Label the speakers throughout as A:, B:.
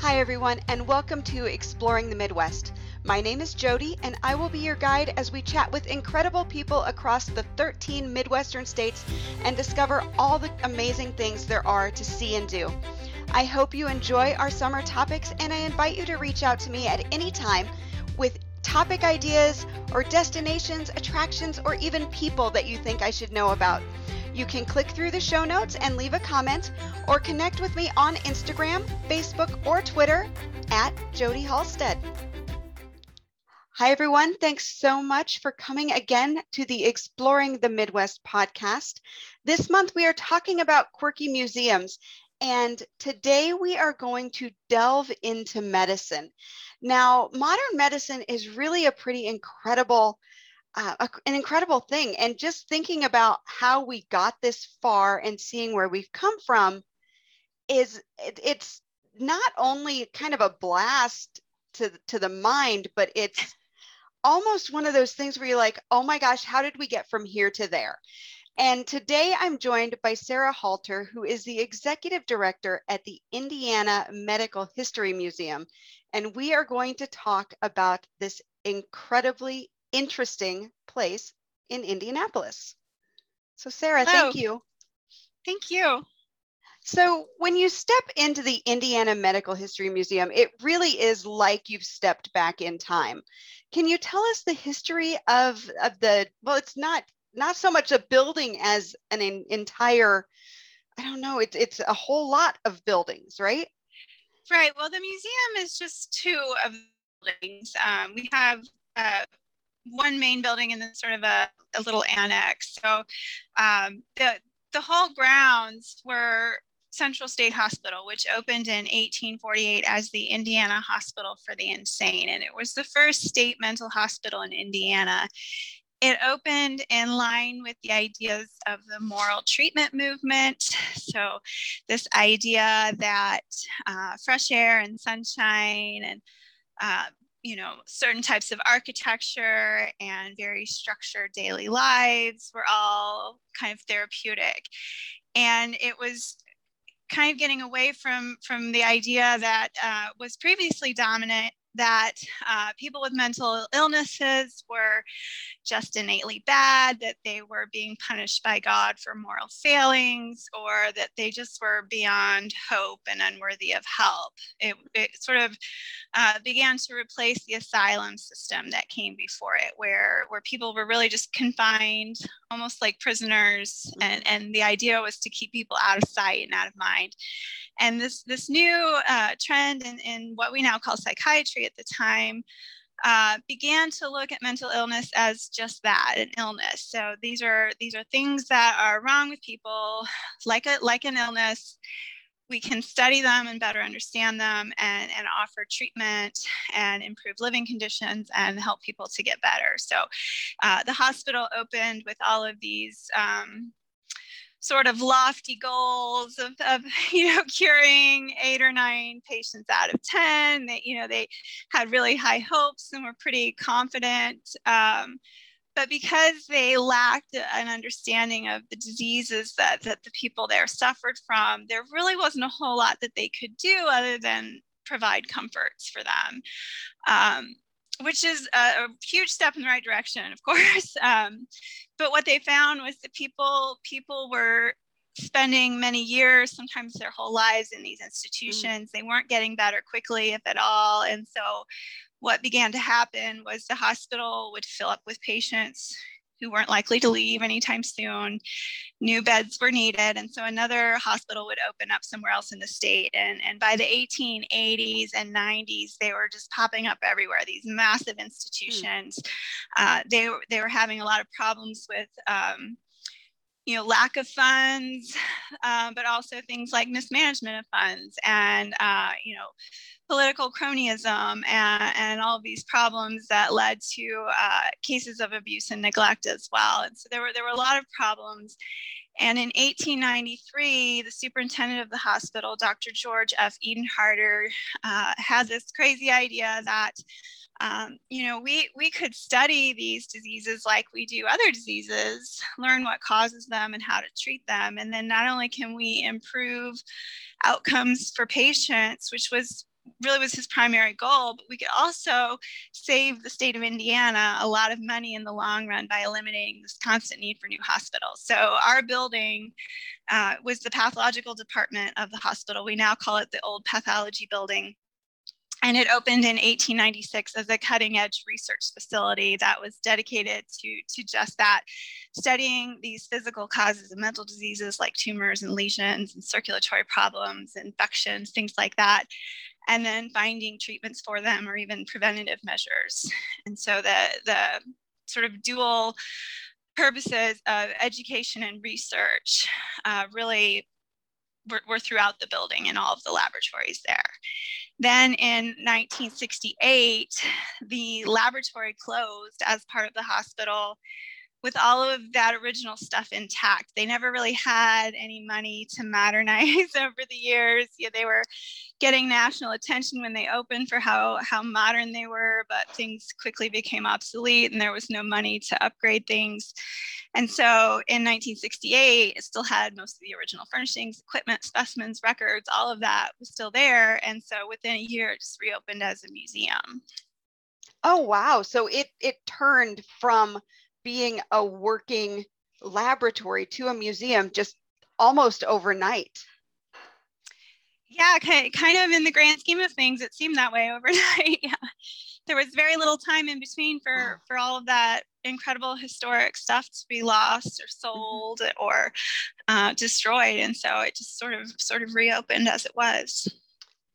A: Hi, everyone, and welcome to Exploring the Midwest. My name is Jody, and I will be your guide as we chat with incredible people across the 13 Midwestern states and discover all the amazing things there are to see and do. I hope you enjoy our summer topics, and I invite you to reach out to me at any time with topic ideas or destinations, attractions, or even people that you think I should know about. You can click through the show notes and leave a comment or connect with me on Instagram, Facebook, or Twitter at Jody Halstead. Hi, everyone. Thanks so much for coming again to the Exploring the Midwest podcast. This month, we are talking about quirky museums, and today we are going to delve into medicine. Now, modern medicine is really a pretty incredible uh, a, an incredible thing. And just thinking about how we got this far and seeing where we've come from is it, it's not only kind of a blast to to the mind, but it's almost one of those things where you're like, oh my gosh, how did we get from here to there? And today I'm joined by Sarah Halter, who is the executive director at the Indiana Medical History Museum. And we are going to talk about this incredibly interesting place in Indianapolis. So, Sarah, Hello. thank you.
B: Thank you.
A: So, when you step into the Indiana Medical History Museum, it really is like you've stepped back in time. Can you tell us the history of, of the, well, it's not not so much a building as an entire, I don't know, it's, it's a whole lot of buildings, right?
B: Right. Well, the museum is just two of buildings. Um, we have uh, one main building and then sort of a, a little annex. So um, the the whole grounds were Central State Hospital, which opened in 1848 as the Indiana Hospital for the Insane, and it was the first state mental hospital in Indiana. It opened in line with the ideas of the moral treatment movement. So, this idea that uh, fresh air and sunshine and uh, you know, certain types of architecture and very structured daily lives were all kind of therapeutic. And it was kind of getting away from from the idea that uh, was previously dominant that uh, people with mental illnesses were just innately bad, that they were being punished by God for moral failings, or that they just were beyond hope and unworthy of help. It, it sort of uh, began to replace the asylum system that came before it, where, where people were really just confined, almost like prisoners, and, and the idea was to keep people out of sight and out of mind. And this, this new uh, trend in, in what we now call psychiatry at the time uh, began to look at mental illness as just that an illness. So these are these are things that are wrong with people. Like a like an illness we can study them and better understand them and, and offer treatment and improve living conditions and help people to get better. So uh, the hospital opened with all of these um, sort of lofty goals of, of you know curing eight or nine patients out of ten. That you know they had really high hopes and were pretty confident um, but because they lacked an understanding of the diseases that, that the people there suffered from there really wasn't a whole lot that they could do other than provide comforts for them. Um, which is a, a, huge step in the right direction, of course. Um, but what they found was that people people were spending many years, sometimes their whole lives, in these institutions. Mm. They weren't getting better quickly, if at all. And so, what began to happen was the hospital would fill up with patients who weren't likely to leave anytime soon. New beds were needed. And so another hospital would open up somewhere else in the state. And, and by the 1880s and 90s, they were just popping up everywhere, these massive institutions. Mm. Uh, they, were, they were having a lot of problems with. Um, you know, lack of funds, uh, but also things like mismanagement of funds and, uh, you know, political cronyism and, and all these problems that led to uh, cases of abuse and neglect as well. And so there were, there were a lot of problems. And in 1893, the superintendent of the hospital, Dr. George F. Edenharter, uh, had this crazy idea that um, you know, we, we could study these diseases like we do other diseases, learn what causes them and how to treat them. And then not only can we improve outcomes for patients, which was really was his primary goal, but we could also save the state of Indiana a lot of money in the long run by eliminating this constant need for new hospitals. So our building uh, was the pathological department of the hospital. We now call it the old pathology building and it opened in 1896 as a cutting edge research facility that was dedicated to, to just that, studying these physical causes of mental diseases like tumors and lesions and circulatory problems, infections, things like that, and then finding treatments for them or even preventative measures. And so the, the sort of dual purposes of education and research uh, really were, were throughout the building and all of the laboratories there. Then in 1968, the laboratory closed as part of the hospital with all of that original stuff intact. They never really had any money to modernize over the years. Yeah, they were getting national attention when they opened for how, how modern they were, but things quickly became obsolete and there was no money to upgrade things. And so in 1968, it still had most of the original furnishings, equipment, specimens, records, all of that was still there. And so within a year, it just reopened as a museum.
A: Oh, wow. So it, it turned from being a working laboratory to a museum just almost overnight.
B: Yeah, kind of in the grand scheme of things, it seemed that way overnight. yeah. There was very little time in between for, for all of that incredible historic stuff to be lost or mm-hmm. sold or uh, destroyed. And so it just sort of sort of reopened as it was.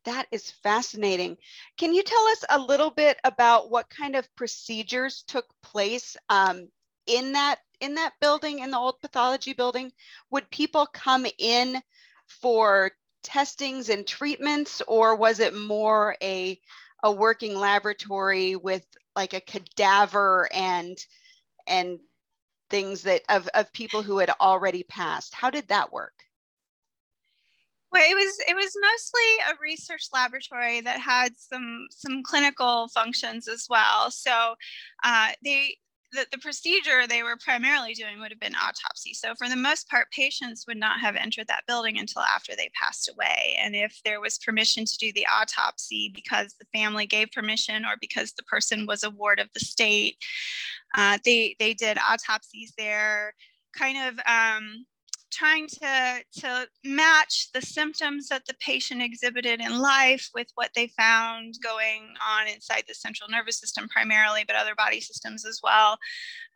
A: That is fascinating. Can you tell us a little bit about what kind of procedures took place um, in that in that building, in the old pathology building? Would people come in for testings and treatments, or was it more a a working laboratory with like a cadaver and and things that of, of people who had already passed how did that work
B: well it was it was mostly a research laboratory that had some some clinical functions as well so uh, they the, the procedure they were primarily doing would have been autopsy. So, for the most part, patients would not have entered that building until after they passed away. And if there was permission to do the autopsy because the family gave permission or because the person was a ward of the state, uh, they, they did autopsies there, kind of um, trying to, to match the symptoms that the patient exhibited in life with what they found going on inside the central nervous system primarily, but other body systems as well.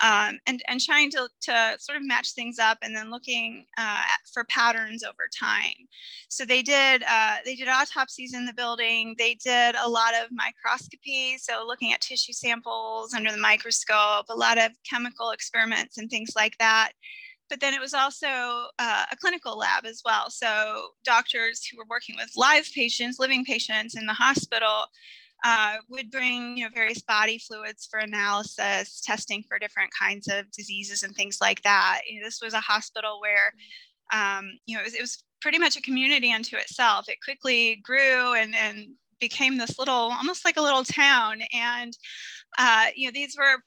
B: Um, and, and trying to, to sort of match things up and then looking uh, for patterns over time. So they did, uh, they did autopsies in the building. They did a lot of microscopy. So looking at tissue samples under the microscope, a lot of chemical experiments and things like that but then it was also uh, a clinical lab as well. So doctors who were working with live patients, living patients in the hospital, uh, would bring you know various body fluids for analysis, testing for different kinds of diseases and things like that. You know, this was a hospital where um, you know it was, it was, pretty much a community unto itself. It quickly grew and and became this little almost like a little town and uh, you know these were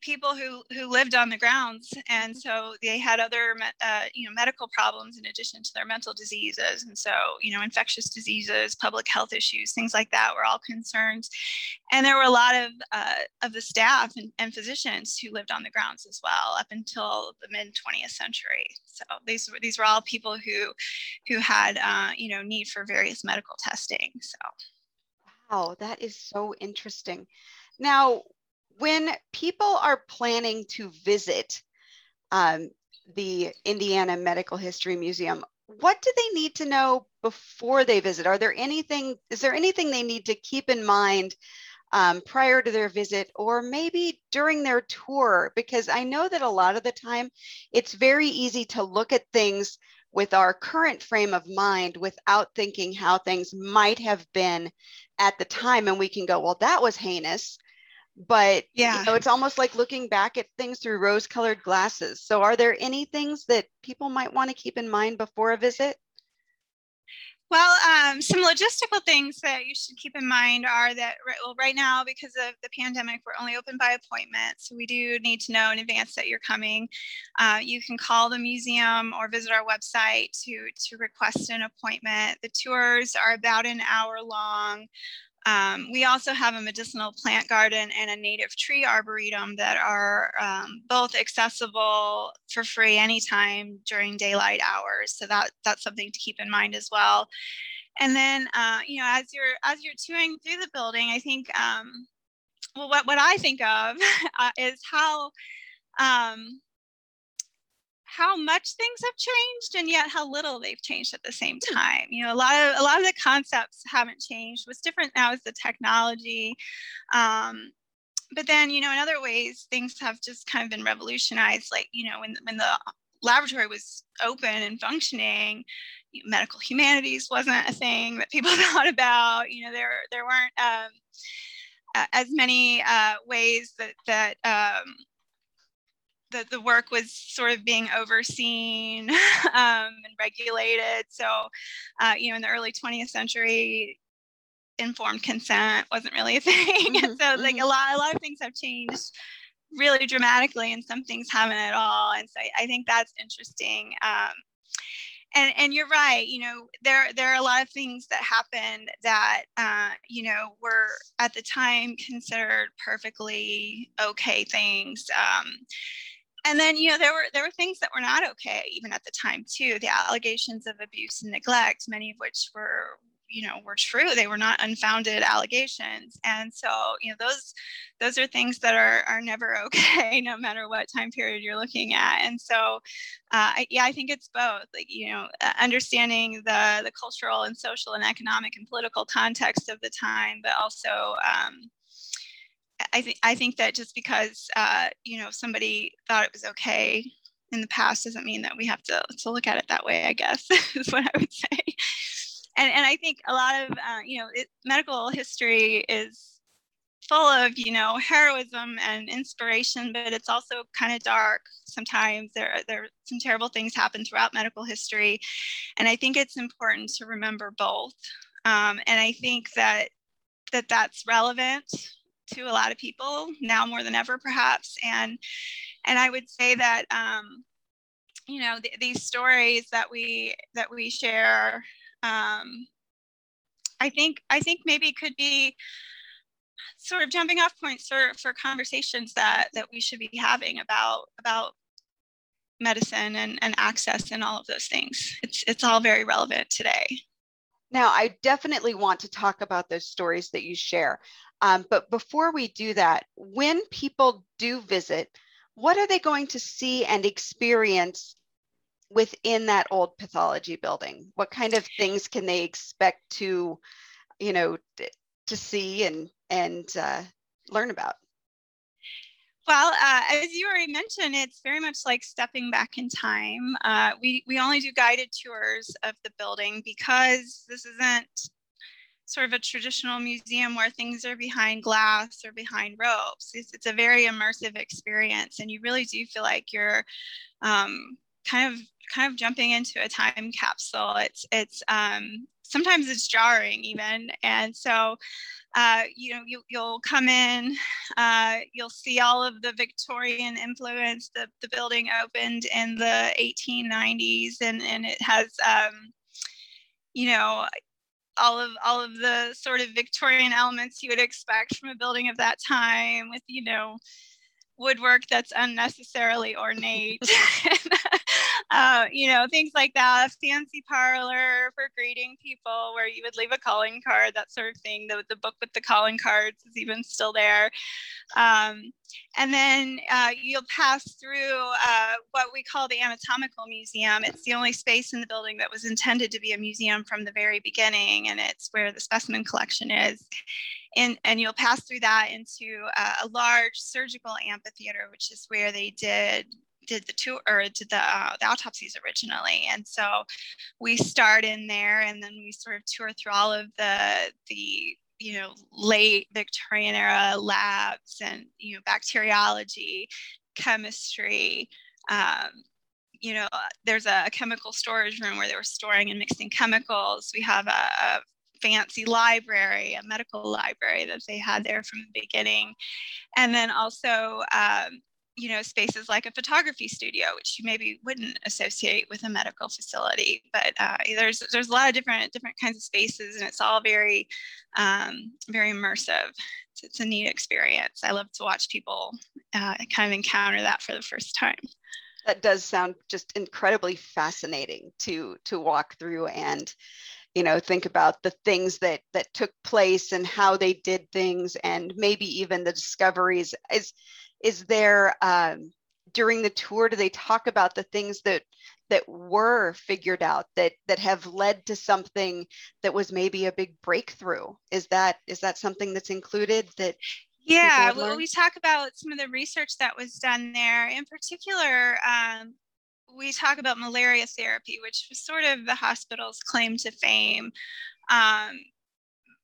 B: people who who lived on the grounds and so they had other uh, you know medical problems in addition to their mental diseases and so you know infectious diseases public health issues things like that were all concerns. And there were a lot of uh, of the staff and, and, physicians who lived on the grounds as well up until the mid 20th century. So these were these were all people who who had uh, you know need for various medical testing so.
A: Wow that is so interesting. Now when people are planning to visit um, the Indiana Medical History Museum, what do they need to know before they visit? Are there anything, is there anything they need to keep in mind um, prior to their visit or maybe during their tour? Because I know that a lot of the time it's very easy to look at things with our current frame of mind without thinking how things might have been at the time. And we can go, well, that was heinous but yeah you know, it's almost like looking back at things through rose colored glasses so are there any things that people might want to keep in mind before a visit
B: well Um, some logistical things that you should keep in mind are that well, right now, because of the pandemic, we're only open by appointment. So we do need to know in advance that you're coming. Uh, you can call the museum or visit our website to, to request an appointment. The tours are about an hour long. Um, we also have a medicinal plant garden and a native tree arboretum that are um, both accessible for free anytime during daylight hours. So that that's something to keep in mind as well. And then, uh, you know, as you're as you're touring through the building, I think, um, well, what what I think of uh, is how um, how much things have changed and yet how little they've changed at the same hmm. time. You know, a lot of a lot of the concepts haven't changed. What's different now is the technology. Um, but then, you know, in other ways, things have just kind of been revolutionized. Like, you know, when when the laboratory was open and functioning, medical humanities wasn't a thing that people thought about. You know, there there weren't um, as many uh, ways that that um, that the work was sort of being overseen um, and regulated. So, uh, you know, in the early 20th century, informed consent wasn't really a thing. Mm-hmm, so, like mm-hmm. a lot, a lot of things have changed really dramatically, and some things haven't at all. And so, I, I think that's interesting. Um, and and you're right you know there there are a lot of things that happened that uh, you know were at the time considered perfectly okay things um, and then you know there were there were things that were not okay even at the time too the allegations of abuse and neglect many of which were you know were true they were not unfounded allegations. And so you know those those are things that are are never okay no matter what time period you're looking at. And so uh, I, yeah i think it's both like you know uh, understanding the the cultural and social and economic and political context of the time but also um, I think I think that just because uh, you know somebody thought it was okay in the past doesn't mean that we have to to look at it that way. I guess is what I would say. And and I think a lot of uh, you know it, medical history is full of you know heroism and inspiration, but it's also kind of dark sometimes. There there some terrible things happen throughout medical history, and I think it's important to remember both. Um, and I think that that that's relevant to a lot of people now more than ever perhaps. And and i would say that um, you know th- these stories that we that we share um, i think i think maybe could be sort of jumping off points for for conversations that that we should be having about about medicine and, and access and all of those things. It's it's all very relevant today.
A: Now, I definitely want to talk about those stories that you share. Um, but before we do that, when people do visit, what are they going to see and experience within that old pathology building? What kind of things can they expect to, you know, to see and and uh, learn about?
B: Well, uh, as you already mentioned, it's very much like stepping back in time. Uh, we, we only do guided tours of the building because this isn't sort of a traditional museum where things are behind glass or behind ropes. It's, it's a very immersive experience, and you really do feel like you're um, kind of kind of jumping into a time capsule. It's it's um, sometimes it's jarring even, and so uh, you know, you, will come in, uh, you'll see all of the Victorian influence. The, the building opened in the 1890s and, and it has, um, you know, all of all of the sort of Victorian elements you would expect from a building of that time with, you know, woodwork that's unnecessarily ornate. uh, you know, things like that. A fancy parlor for greeting people where you would leave a calling card, that sort of thing. The, the book with the calling cards is even still there. Um, and then uh, you'll pass through uh, what we call the Anatomical Museum. It's the only space in the building that was intended to be a museum from the very beginning, and it's where the specimen collection is. And, and you'll pass through that into uh, a large surgical amphitheater, which is where they did did the two or did the, uh, the autopsies originally and so we start in there and then we sort of tour through all of the the you know late victorian era labs and you know bacteriology chemistry um, you know, there's a, chemical storage room where they were storing and mixing chemicals. We have a, a fancy library, a medical library that they had there from the beginning. And then also, um, you know, spaces like a photography studio, which you maybe wouldn't associate with a medical facility. But uh, there's there's a lot of different different kinds of spaces, and it's all very um, very immersive. It's, it's, a neat experience. I love to watch people uh, kind of encounter that for the first time.
A: That does sound just incredibly fascinating to to walk through and you know think about the things that that took place and how they did things and maybe even the discoveries is is there um, during the tour do they talk about the things that that were figured out that that have led to something that was maybe a big breakthrough? Is that is that something that's included that
B: yeah well we talk about some of the research that was done there. In particular um, we talk about malaria therapy, which was sort of the hospital's claim to fame. Um,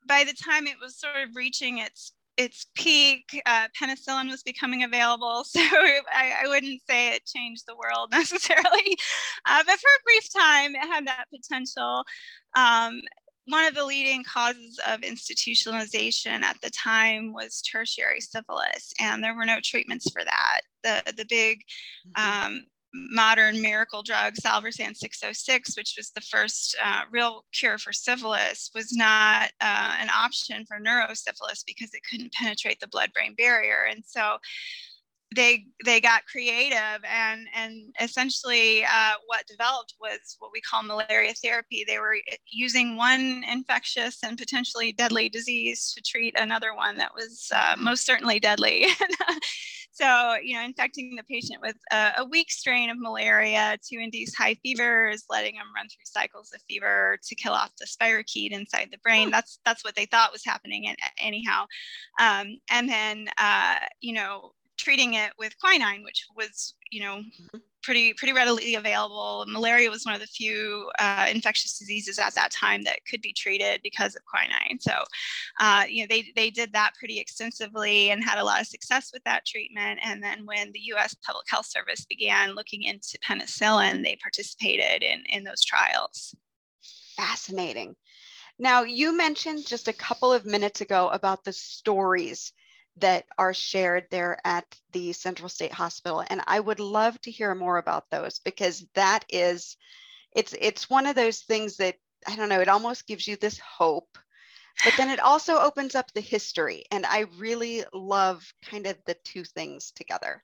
B: by the time it was sort of reaching its its peak, uh, penicillin was becoming available. So I, I, wouldn't say it changed the world necessarily, uh, but for a brief time, it had that potential. Um, one of the leading causes of institutionalization at the time was tertiary syphilis, and there were no treatments for that. The the big mm-hmm. um, modern miracle drug, Salvarsan 606, which was the first uh, real cure for syphilis, was not uh, an option for neurosyphilis because it couldn't penetrate the blood-brain barrier. And so they they got creative and and essentially uh, what developed was what we call malaria therapy. They were using one infectious and potentially deadly disease to treat another one that was uh, most certainly deadly. So, you know, infecting the patient with a, a, weak strain of malaria to induce high fevers, letting them run through cycles of fever to kill off the spirochete inside the brain. Hmm. That's that's what they thought was happening. And anyhow, um, and then uh, you know, treating it with quinine, which was you know mm-hmm pretty pretty readily available. Malaria was one of the few uh, infectious diseases at that time that could be treated because of quinine. So, uh, you know, they they did that pretty extensively and had a lot of success with that treatment. And then when the U.S. Public Health Service began looking into penicillin, they participated in in those trials.
A: Fascinating. Now, you mentioned just a couple of minutes ago about the stories that are shared there at the Central State Hospital. And I would love to hear more about those because that is, it's it's one of those things that I don't know, it almost gives you this hope, but then it also opens up the history. And I really love kind of the two things together.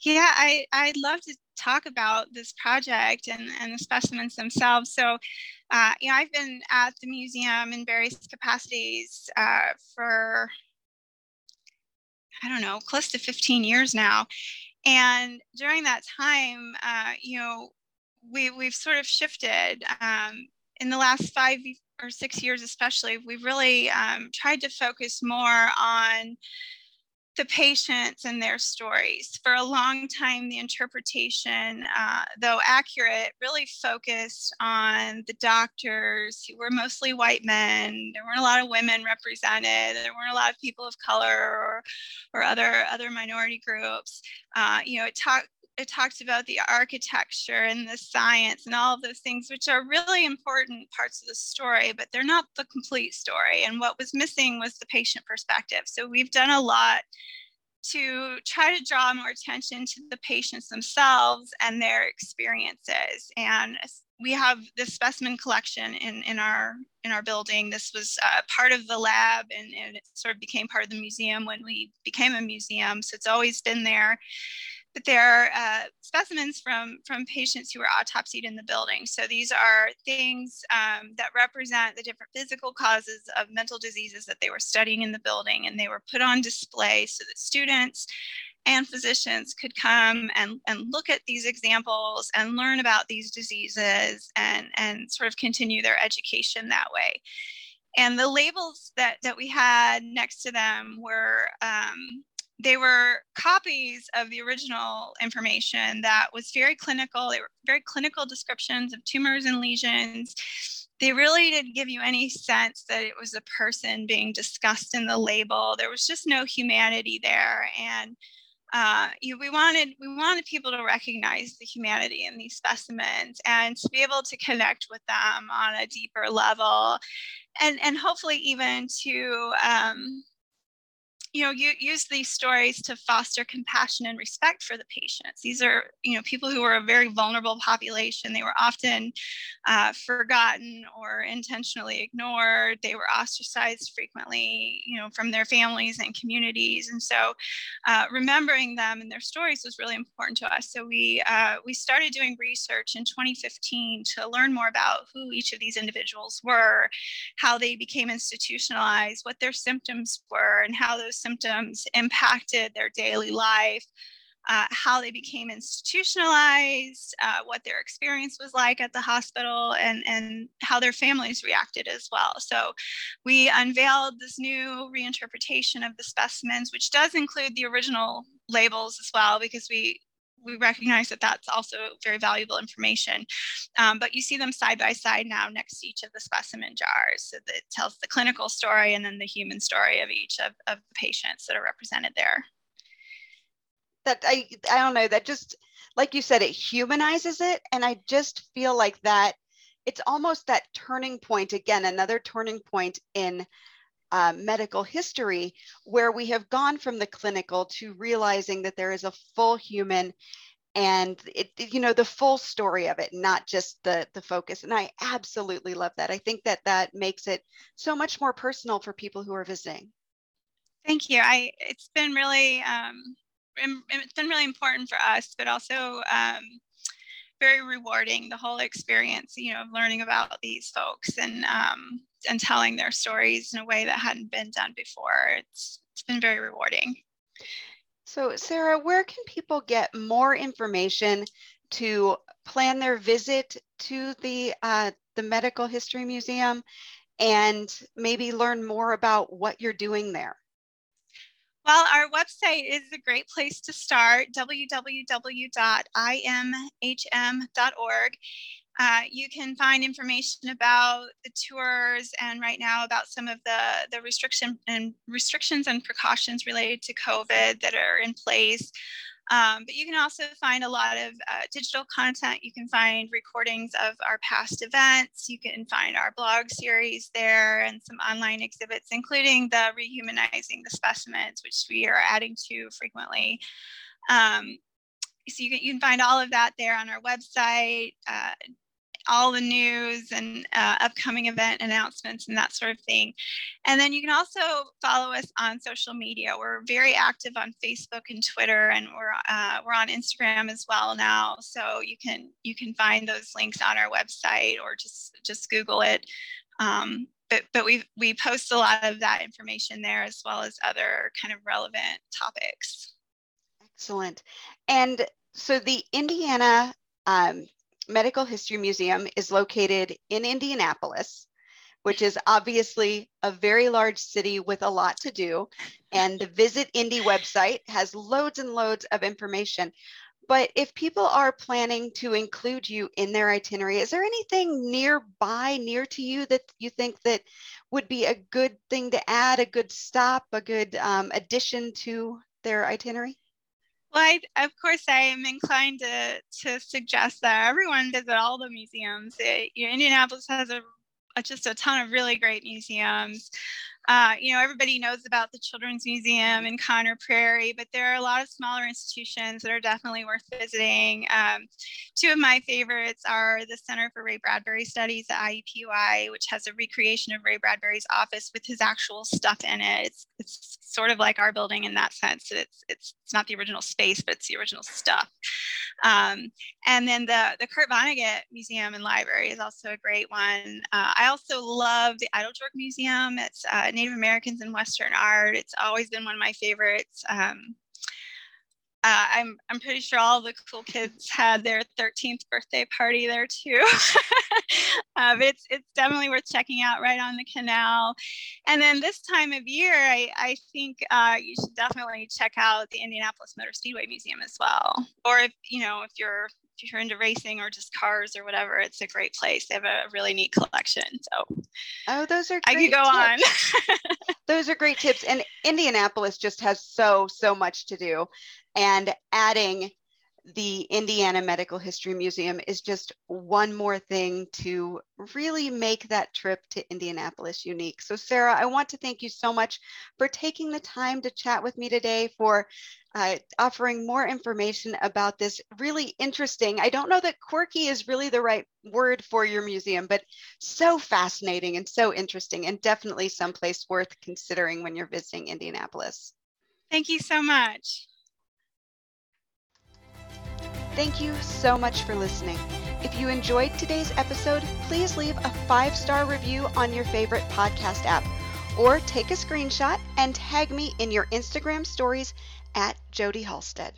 B: Yeah, I, I'd love to talk about this project and, and the specimens themselves. So, uh, you know, I've been at the museum in various capacities uh, for I don't know, close to 15 years now. And during that time, uh, you know, we, we've sort of shifted. Um, in the last five or six years, especially, we've really um, tried to focus more on the patients and their stories. For a long time, the interpretation, uh, though accurate, really focused on the doctors who were mostly white men. There weren't a lot of women represented. There weren't a lot of people of color or, or other other minority groups. Uh, you know, it talked it talks about the architecture and the science and all of those things, which are really important parts of the story, but they're not the complete story. And what was missing was the patient perspective. So we've done a lot to try to draw more attention to the patients themselves and their experiences. And we have this specimen collection in, in our in our building. This was uh, part of the lab and, and it sort of became part of the museum when we became a museum. So it's always been there but they're uh, specimens from, from patients who were autopsied in the building. So these are things um, that represent the different physical causes of mental diseases that they were studying in the building, and they were put on display so that students and physicians could come and, and look at these examples and learn about these diseases and, and sort of continue their education that way. And the labels that, that we had next to them were um, they were copies of the original information that was very clinical. They were very clinical descriptions of tumors and lesions. They really didn't give you any sense that it was a person being discussed in the label. There was just no humanity there. And uh, you, we wanted we wanted people to recognize the humanity in these specimens and to be able to connect with them on a deeper level, and and hopefully even to um, you know, you use these stories to foster compassion and respect for the patients. These are, you know, people who were a very vulnerable population. They were often uh, forgotten or intentionally ignored. They were ostracized frequently, you know, from their families and communities. And so, uh, remembering them and their stories was really important to us. So we uh, we started doing research in 2015 to learn more about who each of these individuals were, how they became institutionalized, what their symptoms were, and how those symptoms impacted their daily life, uh, how they became institutionalized, uh, what their experience was like at the hospital, and, and how their families reacted as well. So we unveiled this new reinterpretation of the specimens, which does include the original labels as well, because we we recognize that that's also very valuable information. Um, but you see them side by side now next to each of the specimen jars. So that tells the clinical story and then the human story of each of, of the patients that are represented there.
A: That I, I don't know, that just, like you said, it humanizes it. And I just feel like that it's almost that turning point, again, another turning point in uh, medical history where we have gone from the clinical to realizing that there is a full human and it you know the full story of it not just the the focus. And i absolutely love that. I think that that makes it so much more personal for people who are visiting.
B: Thank you. I it's been really um it's been really important for us but also um very rewarding the whole experience you know of learning about these folks and um, and telling their stories in a way that hadn't been done before. It's it's been very rewarding.
A: So sarah where can people get more information to plan their visit to the uh, the medical history museum and maybe learn more about what you're doing there
B: well, our website is a great place to start www.imhm.org. Uh, you can find information about the tours and right now about some of the, the restriction and restrictions and precautions related to COVID that are in place. Um, but you can also find a lot of uh, digital content. You can find recordings of our past events. You can find our blog series there and some online exhibits, including the Rehumanizing the Specimens, which we are adding to frequently. Um, so you can, you can find all of that there on our website. Uh, all the news and uh, upcoming event announcements and that sort of thing. And then you can also follow us on social media. We're very active on Facebook and Twitter, and we're uh, we're on Instagram as well now. So you can you can find those links on our website or just just Google it. Um, but but we we post a lot of that information there as well as other kind of relevant topics.
A: Excellent. And so the Indiana um, Medical History Museum is located in Indianapolis, which is obviously a very large city with a lot to do. And the Visit Indy website has loads and loads of information. But if people are planning to include you in their itinerary, is there anything nearby, near to you, that you think that would be a good thing to add, a good stop, a good um, addition to their itinerary?
B: Well, I, of course, I am inclined to to suggest that everyone visit all the museums. It, you know, Indianapolis has a, a, just a ton of really great museums. Uh, you know, everybody knows about the Children's Museum in Conner Prairie, but there are a lot of smaller institutions that are definitely worth visiting. Um, two of my favorites are the Center for Ray Bradbury Studies at IUPUI, which has a recreation of Ray Bradbury's office with his actual stuff in it. It's, it's sort of like our building in that sense. It's, it's, it's not the original space, but it's the original stuff. Um, and then the, the Kurt Vonnegut Museum and Library is also a great one. Uh, I also love the Eiteljorg Museum. It's uh, Native Americans and Western art. It's always been one of my favorites. Um, uh, I'm I'm pretty sure all the cool kids had their 13th birthday party there too. uh, it's it's definitely worth checking out right on the canal. And then this time of year, I I think uh, you should definitely check out the Indianapolis Motor Speedway Museum as well. Or if you know if you're if you're into racing or just cars or whatever, it's a great place. They have a really neat collection. So,
A: oh, those are
B: I could go tips.
A: on. those are great tips. And Indianapolis just has so, so much to do. And adding the Indiana Medical History Museum is just one more thing to really make that trip to Indianapolis unique. So, Sarah, I want to thank you so much for taking the time to chat with me today, for uh, offering more information about this really interesting. I don't know that quirky is really the right word for your museum, but so fascinating and so interesting, and definitely someplace worth considering when you're visiting Indianapolis.
B: Thank you so much.
A: Thank you so much for listening. If you enjoyed today's episode, please leave a five star review on your favorite podcast app or take a screenshot and tag me in your Instagram stories at Jody Halstead.